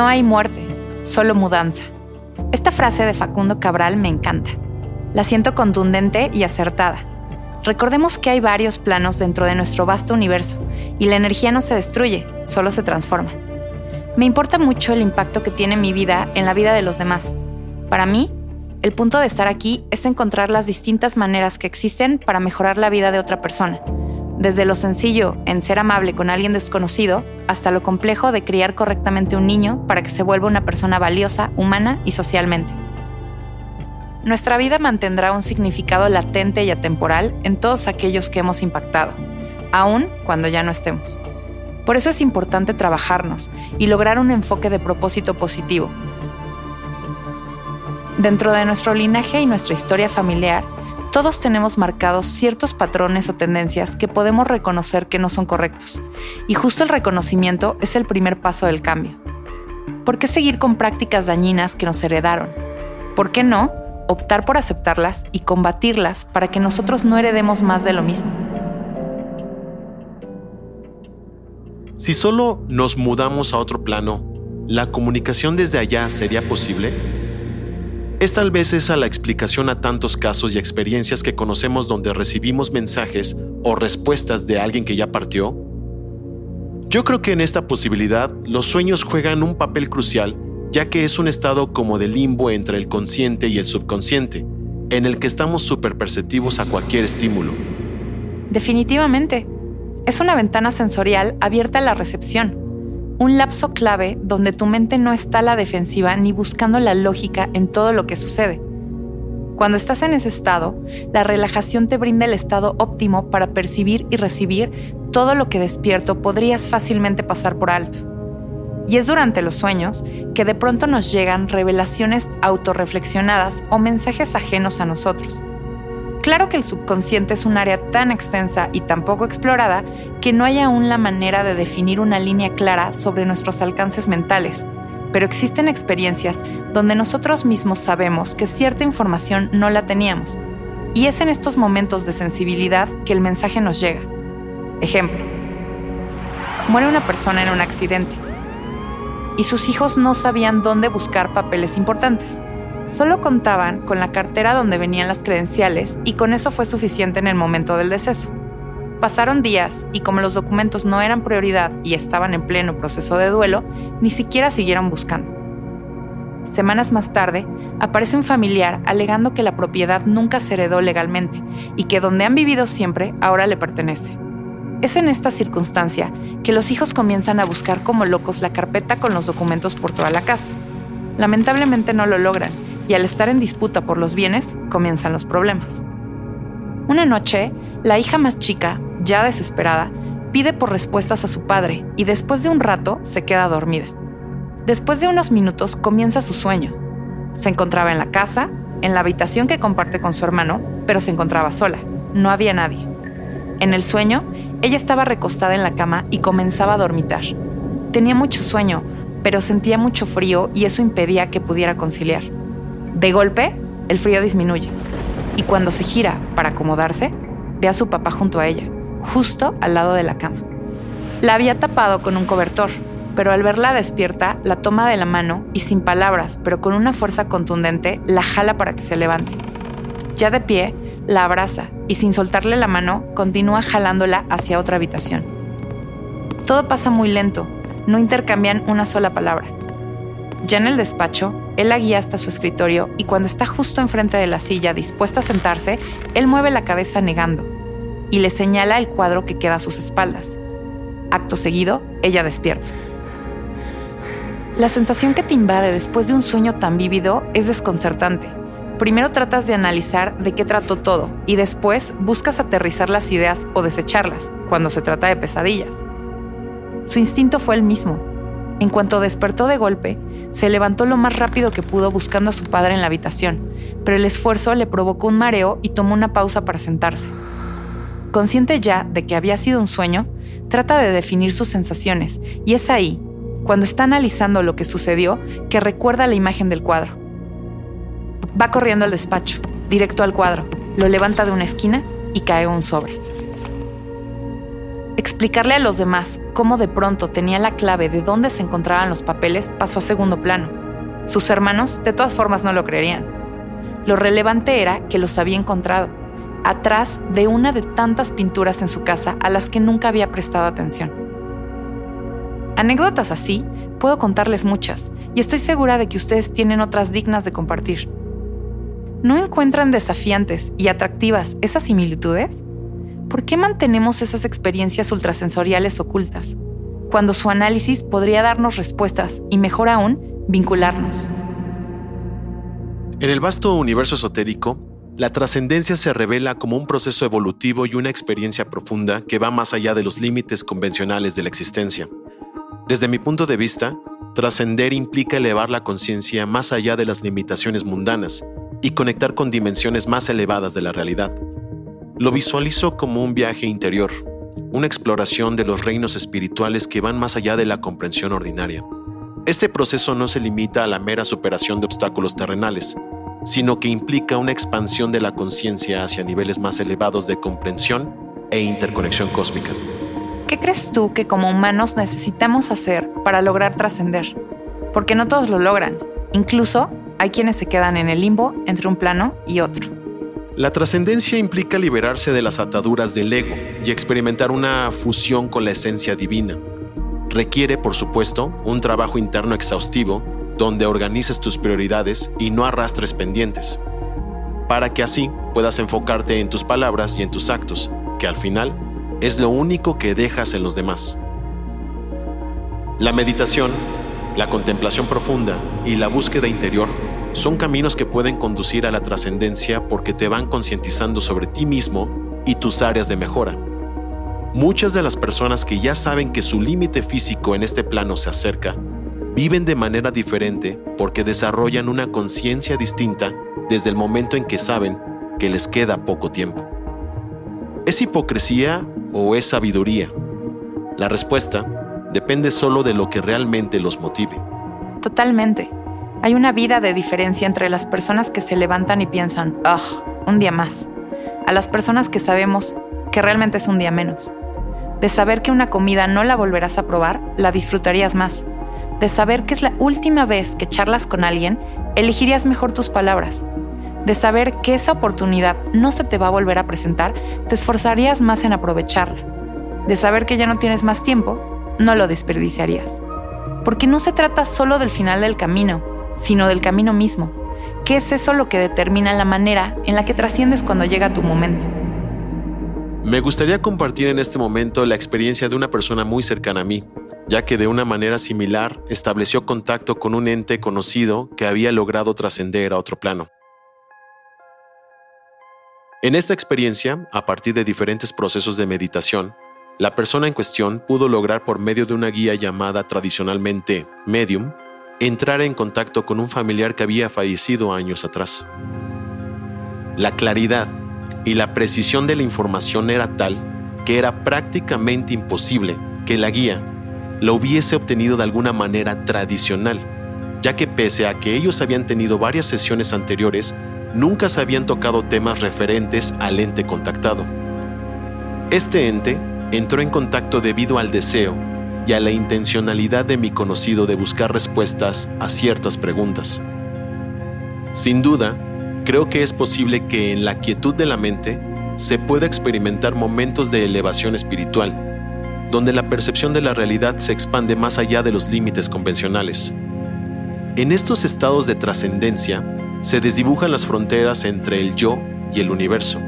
No hay muerte, solo mudanza. Esta frase de Facundo Cabral me encanta. La siento contundente y acertada. Recordemos que hay varios planos dentro de nuestro vasto universo y la energía no se destruye, solo se transforma. Me importa mucho el impacto que tiene mi vida en la vida de los demás. Para mí, el punto de estar aquí es encontrar las distintas maneras que existen para mejorar la vida de otra persona, desde lo sencillo en ser amable con alguien desconocido hasta lo complejo de criar correctamente un niño para que se vuelva una persona valiosa, humana y socialmente. Nuestra vida mantendrá un significado latente y atemporal en todos aquellos que hemos impactado, aun cuando ya no estemos. Por eso es importante trabajarnos y lograr un enfoque de propósito positivo. Dentro de nuestro linaje y nuestra historia familiar, todos tenemos marcados ciertos patrones o tendencias que podemos reconocer que no son correctos, y justo el reconocimiento es el primer paso del cambio. ¿Por qué seguir con prácticas dañinas que nos heredaron? ¿Por qué no optar por aceptarlas y combatirlas para que nosotros no heredemos más de lo mismo? Si solo nos mudamos a otro plano, ¿la comunicación desde allá sería posible? Es tal vez esa la explicación a tantos casos y experiencias que conocemos donde recibimos mensajes o respuestas de alguien que ya partió. Yo creo que en esta posibilidad los sueños juegan un papel crucial ya que es un estado como de limbo entre el consciente y el subconsciente, en el que estamos súper perceptivos a cualquier estímulo. Definitivamente. Es una ventana sensorial abierta a la recepción, un lapso clave donde tu mente no está a la defensiva ni buscando la lógica en todo lo que sucede. Cuando estás en ese estado, la relajación te brinda el estado óptimo para percibir y recibir todo lo que despierto podrías fácilmente pasar por alto. Y es durante los sueños que de pronto nos llegan revelaciones autorreflexionadas o mensajes ajenos a nosotros Claro que el subconsciente es un área tan extensa y tan poco explorada que no hay aún la manera de definir una línea clara sobre nuestros alcances mentales, pero existen experiencias donde nosotros mismos sabemos que cierta información no la teníamos, y es en estos momentos de sensibilidad que el mensaje nos llega. Ejemplo, muere una persona en un accidente y sus hijos no sabían dónde buscar papeles importantes. Solo contaban con la cartera donde venían las credenciales y con eso fue suficiente en el momento del deceso. Pasaron días y como los documentos no eran prioridad y estaban en pleno proceso de duelo, ni siquiera siguieron buscando. Semanas más tarde, aparece un familiar alegando que la propiedad nunca se heredó legalmente y que donde han vivido siempre ahora le pertenece. Es en esta circunstancia que los hijos comienzan a buscar como locos la carpeta con los documentos por toda la casa. Lamentablemente no lo logran y al estar en disputa por los bienes comienzan los problemas. Una noche, la hija más chica, ya desesperada, pide por respuestas a su padre y después de un rato se queda dormida. Después de unos minutos comienza su sueño. Se encontraba en la casa, en la habitación que comparte con su hermano, pero se encontraba sola. No había nadie. En el sueño, ella estaba recostada en la cama y comenzaba a dormitar. Tenía mucho sueño, pero sentía mucho frío y eso impedía que pudiera conciliar. De golpe, el frío disminuye y cuando se gira para acomodarse, ve a su papá junto a ella, justo al lado de la cama. La había tapado con un cobertor, pero al verla despierta, la toma de la mano y sin palabras, pero con una fuerza contundente, la jala para que se levante. Ya de pie, la abraza y sin soltarle la mano, continúa jalándola hacia otra habitación. Todo pasa muy lento, no intercambian una sola palabra. Ya en el despacho, él la guía hasta su escritorio y cuando está justo enfrente de la silla dispuesta a sentarse, él mueve la cabeza negando y le señala el cuadro que queda a sus espaldas. Acto seguido, ella despierta. La sensación que te invade después de un sueño tan vívido es desconcertante. Primero tratas de analizar de qué trató todo y después buscas aterrizar las ideas o desecharlas cuando se trata de pesadillas. Su instinto fue el mismo, en cuanto despertó de golpe, se levantó lo más rápido que pudo buscando a su padre en la habitación, pero el esfuerzo le provocó un mareo y tomó una pausa para sentarse. Consciente ya de que había sido un sueño, trata de definir sus sensaciones y es ahí, cuando está analizando lo que sucedió, que recuerda la imagen del cuadro. Va corriendo al despacho, directo al cuadro, lo levanta de una esquina y cae un sobre. Explicarle a los demás cómo de pronto tenía la clave de dónde se encontraban los papeles pasó a segundo plano. Sus hermanos de todas formas no lo creerían. Lo relevante era que los había encontrado, atrás de una de tantas pinturas en su casa a las que nunca había prestado atención. Anécdotas así puedo contarles muchas y estoy segura de que ustedes tienen otras dignas de compartir. ¿No encuentran desafiantes y atractivas esas similitudes? ¿Por qué mantenemos esas experiencias ultrasensoriales ocultas? Cuando su análisis podría darnos respuestas y, mejor aún, vincularnos. En el vasto universo esotérico, la trascendencia se revela como un proceso evolutivo y una experiencia profunda que va más allá de los límites convencionales de la existencia. Desde mi punto de vista, trascender implica elevar la conciencia más allá de las limitaciones mundanas y conectar con dimensiones más elevadas de la realidad. Lo visualizo como un viaje interior, una exploración de los reinos espirituales que van más allá de la comprensión ordinaria. Este proceso no se limita a la mera superación de obstáculos terrenales, sino que implica una expansión de la conciencia hacia niveles más elevados de comprensión e interconexión cósmica. ¿Qué crees tú que como humanos necesitamos hacer para lograr trascender? Porque no todos lo logran. Incluso hay quienes se quedan en el limbo entre un plano y otro. La trascendencia implica liberarse de las ataduras del ego y experimentar una fusión con la esencia divina. Requiere, por supuesto, un trabajo interno exhaustivo donde organices tus prioridades y no arrastres pendientes, para que así puedas enfocarte en tus palabras y en tus actos, que al final es lo único que dejas en los demás. La meditación, la contemplación profunda y la búsqueda interior son caminos que pueden conducir a la trascendencia porque te van concientizando sobre ti mismo y tus áreas de mejora. Muchas de las personas que ya saben que su límite físico en este plano se acerca, viven de manera diferente porque desarrollan una conciencia distinta desde el momento en que saben que les queda poco tiempo. ¿Es hipocresía o es sabiduría? La respuesta depende solo de lo que realmente los motive. Totalmente. Hay una vida de diferencia entre las personas que se levantan y piensan, ¡ah, un día más! A las personas que sabemos que realmente es un día menos. De saber que una comida no la volverás a probar, la disfrutarías más. De saber que es la última vez que charlas con alguien, elegirías mejor tus palabras. De saber que esa oportunidad no se te va a volver a presentar, te esforzarías más en aprovecharla. De saber que ya no tienes más tiempo, no lo desperdiciarías. Porque no se trata solo del final del camino, sino del camino mismo. ¿Qué es eso lo que determina la manera en la que trasciendes cuando llega tu momento? Me gustaría compartir en este momento la experiencia de una persona muy cercana a mí, ya que de una manera similar estableció contacto con un ente conocido que había logrado trascender a otro plano. En esta experiencia, a partir de diferentes procesos de meditación, la persona en cuestión pudo lograr por medio de una guía llamada tradicionalmente medium entrar en contacto con un familiar que había fallecido años atrás. La claridad y la precisión de la información era tal que era prácticamente imposible que la guía lo hubiese obtenido de alguna manera tradicional, ya que pese a que ellos habían tenido varias sesiones anteriores, nunca se habían tocado temas referentes al ente contactado. Este ente entró en contacto debido al deseo y a la intencionalidad de mi conocido de buscar respuestas a ciertas preguntas. Sin duda, creo que es posible que en la quietud de la mente se pueda experimentar momentos de elevación espiritual, donde la percepción de la realidad se expande más allá de los límites convencionales. En estos estados de trascendencia se desdibujan las fronteras entre el yo y el universo,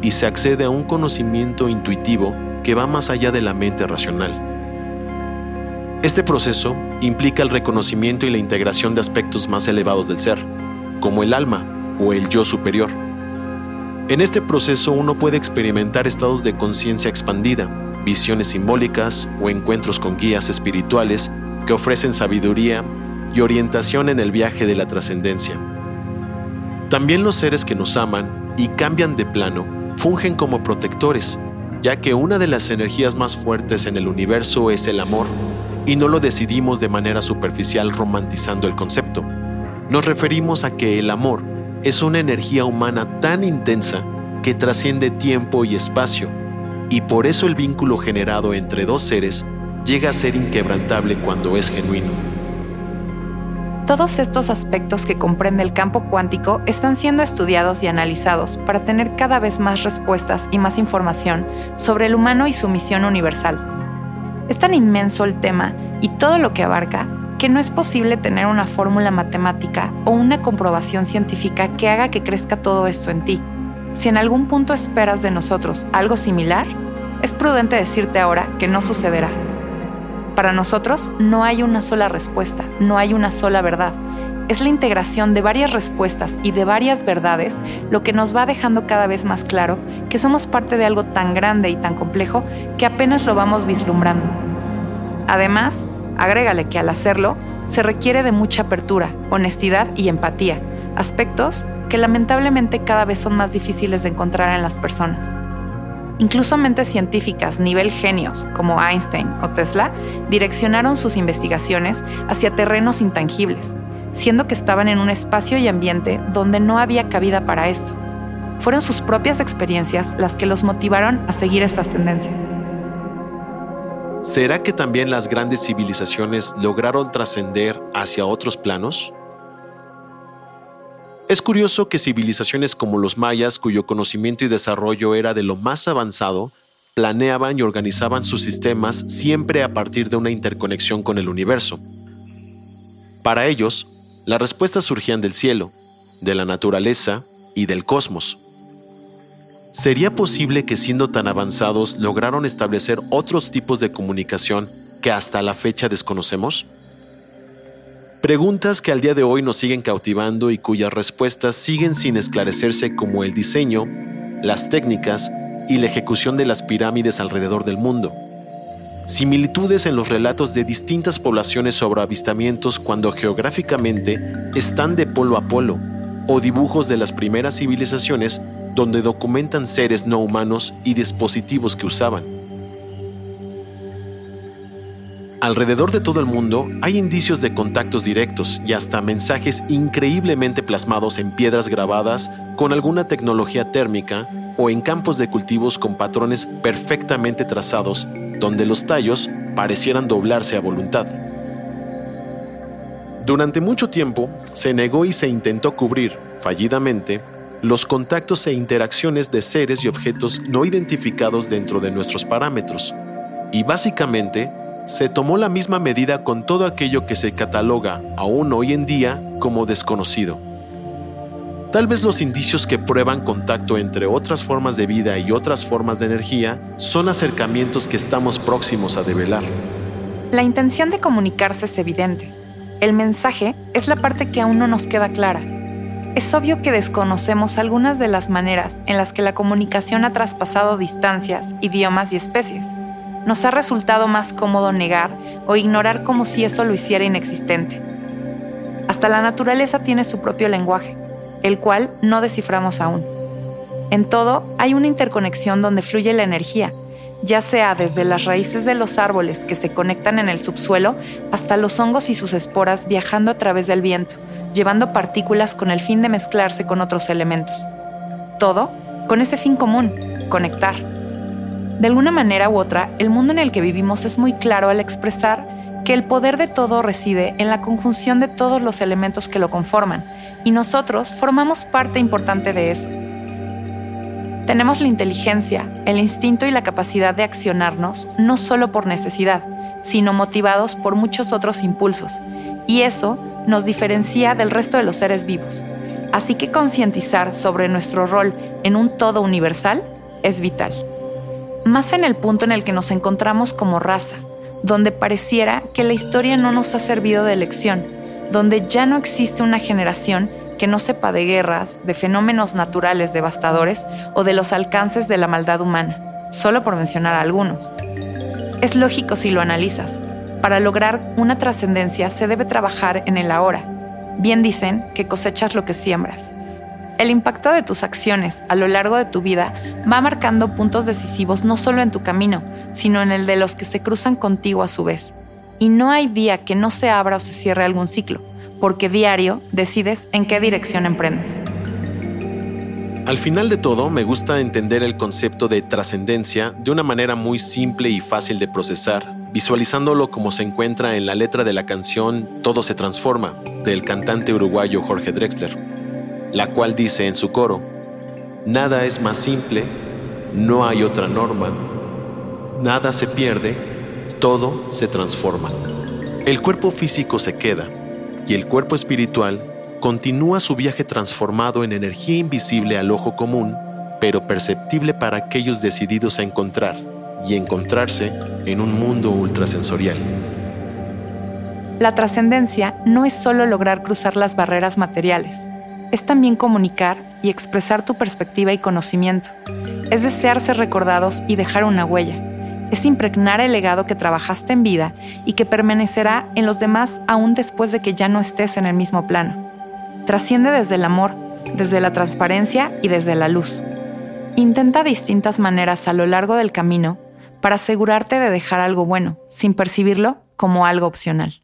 y se accede a un conocimiento intuitivo que va más allá de la mente racional. Este proceso implica el reconocimiento y la integración de aspectos más elevados del ser, como el alma o el yo superior. En este proceso uno puede experimentar estados de conciencia expandida, visiones simbólicas o encuentros con guías espirituales que ofrecen sabiduría y orientación en el viaje de la trascendencia. También los seres que nos aman y cambian de plano fungen como protectores, ya que una de las energías más fuertes en el universo es el amor y no lo decidimos de manera superficial romantizando el concepto. Nos referimos a que el amor es una energía humana tan intensa que trasciende tiempo y espacio, y por eso el vínculo generado entre dos seres llega a ser inquebrantable cuando es genuino. Todos estos aspectos que comprende el campo cuántico están siendo estudiados y analizados para tener cada vez más respuestas y más información sobre el humano y su misión universal. Es tan inmenso el tema y todo lo que abarca que no es posible tener una fórmula matemática o una comprobación científica que haga que crezca todo esto en ti. Si en algún punto esperas de nosotros algo similar, es prudente decirte ahora que no sucederá. Para nosotros no hay una sola respuesta, no hay una sola verdad. Es la integración de varias respuestas y de varias verdades lo que nos va dejando cada vez más claro que somos parte de algo tan grande y tan complejo que apenas lo vamos vislumbrando. Además, agrégale que al hacerlo, se requiere de mucha apertura, honestidad y empatía, aspectos que lamentablemente cada vez son más difíciles de encontrar en las personas. Incluso mentes científicas nivel genios como Einstein o Tesla direccionaron sus investigaciones hacia terrenos intangibles, siendo que estaban en un espacio y ambiente donde no había cabida para esto. Fueron sus propias experiencias las que los motivaron a seguir estas tendencias. ¿Será que también las grandes civilizaciones lograron trascender hacia otros planos? Es curioso que civilizaciones como los mayas, cuyo conocimiento y desarrollo era de lo más avanzado, planeaban y organizaban sus sistemas siempre a partir de una interconexión con el universo. Para ellos, las respuestas surgían del cielo, de la naturaleza y del cosmos. ¿Sería posible que siendo tan avanzados lograron establecer otros tipos de comunicación que hasta la fecha desconocemos? Preguntas que al día de hoy nos siguen cautivando y cuyas respuestas siguen sin esclarecerse como el diseño, las técnicas y la ejecución de las pirámides alrededor del mundo. Similitudes en los relatos de distintas poblaciones sobre avistamientos cuando geográficamente están de polo a polo, o dibujos de las primeras civilizaciones donde documentan seres no humanos y dispositivos que usaban. Alrededor de todo el mundo hay indicios de contactos directos y hasta mensajes increíblemente plasmados en piedras grabadas con alguna tecnología térmica o en campos de cultivos con patrones perfectamente trazados donde los tallos parecieran doblarse a voluntad. Durante mucho tiempo se negó y se intentó cubrir, fallidamente, los contactos e interacciones de seres y objetos no identificados dentro de nuestros parámetros, y básicamente se tomó la misma medida con todo aquello que se cataloga aún hoy en día como desconocido. Tal vez los indicios que prueban contacto entre otras formas de vida y otras formas de energía son acercamientos que estamos próximos a develar. La intención de comunicarse es evidente. El mensaje es la parte que aún no nos queda clara. Es obvio que desconocemos algunas de las maneras en las que la comunicación ha traspasado distancias, idiomas y especies nos ha resultado más cómodo negar o ignorar como si eso lo hiciera inexistente. Hasta la naturaleza tiene su propio lenguaje, el cual no desciframos aún. En todo hay una interconexión donde fluye la energía, ya sea desde las raíces de los árboles que se conectan en el subsuelo hasta los hongos y sus esporas viajando a través del viento, llevando partículas con el fin de mezclarse con otros elementos. Todo con ese fin común, conectar. De alguna manera u otra, el mundo en el que vivimos es muy claro al expresar que el poder de todo reside en la conjunción de todos los elementos que lo conforman, y nosotros formamos parte importante de eso. Tenemos la inteligencia, el instinto y la capacidad de accionarnos no solo por necesidad, sino motivados por muchos otros impulsos, y eso nos diferencia del resto de los seres vivos. Así que concientizar sobre nuestro rol en un todo universal es vital más en el punto en el que nos encontramos como raza, donde pareciera que la historia no nos ha servido de lección, donde ya no existe una generación que no sepa de guerras, de fenómenos naturales devastadores o de los alcances de la maldad humana, solo por mencionar algunos. Es lógico si lo analizas. Para lograr una trascendencia se debe trabajar en el ahora. Bien dicen que cosechas lo que siembras. El impacto de tus acciones a lo largo de tu vida va marcando puntos decisivos no solo en tu camino, sino en el de los que se cruzan contigo a su vez. Y no hay día que no se abra o se cierre algún ciclo, porque diario decides en qué dirección emprendes. Al final de todo, me gusta entender el concepto de trascendencia de una manera muy simple y fácil de procesar, visualizándolo como se encuentra en la letra de la canción Todo se transforma, del cantante uruguayo Jorge Drexler, la cual dice en su coro, Nada es más simple, no hay otra norma, nada se pierde, todo se transforma. El cuerpo físico se queda y el cuerpo espiritual continúa su viaje transformado en energía invisible al ojo común, pero perceptible para aquellos decididos a encontrar y encontrarse en un mundo ultrasensorial. La trascendencia no es solo lograr cruzar las barreras materiales, es también comunicar y expresar tu perspectiva y conocimiento. Es desear ser recordados y dejar una huella. Es impregnar el legado que trabajaste en vida y que permanecerá en los demás aún después de que ya no estés en el mismo plano. Trasciende desde el amor, desde la transparencia y desde la luz. Intenta distintas maneras a lo largo del camino para asegurarte de dejar algo bueno, sin percibirlo como algo opcional.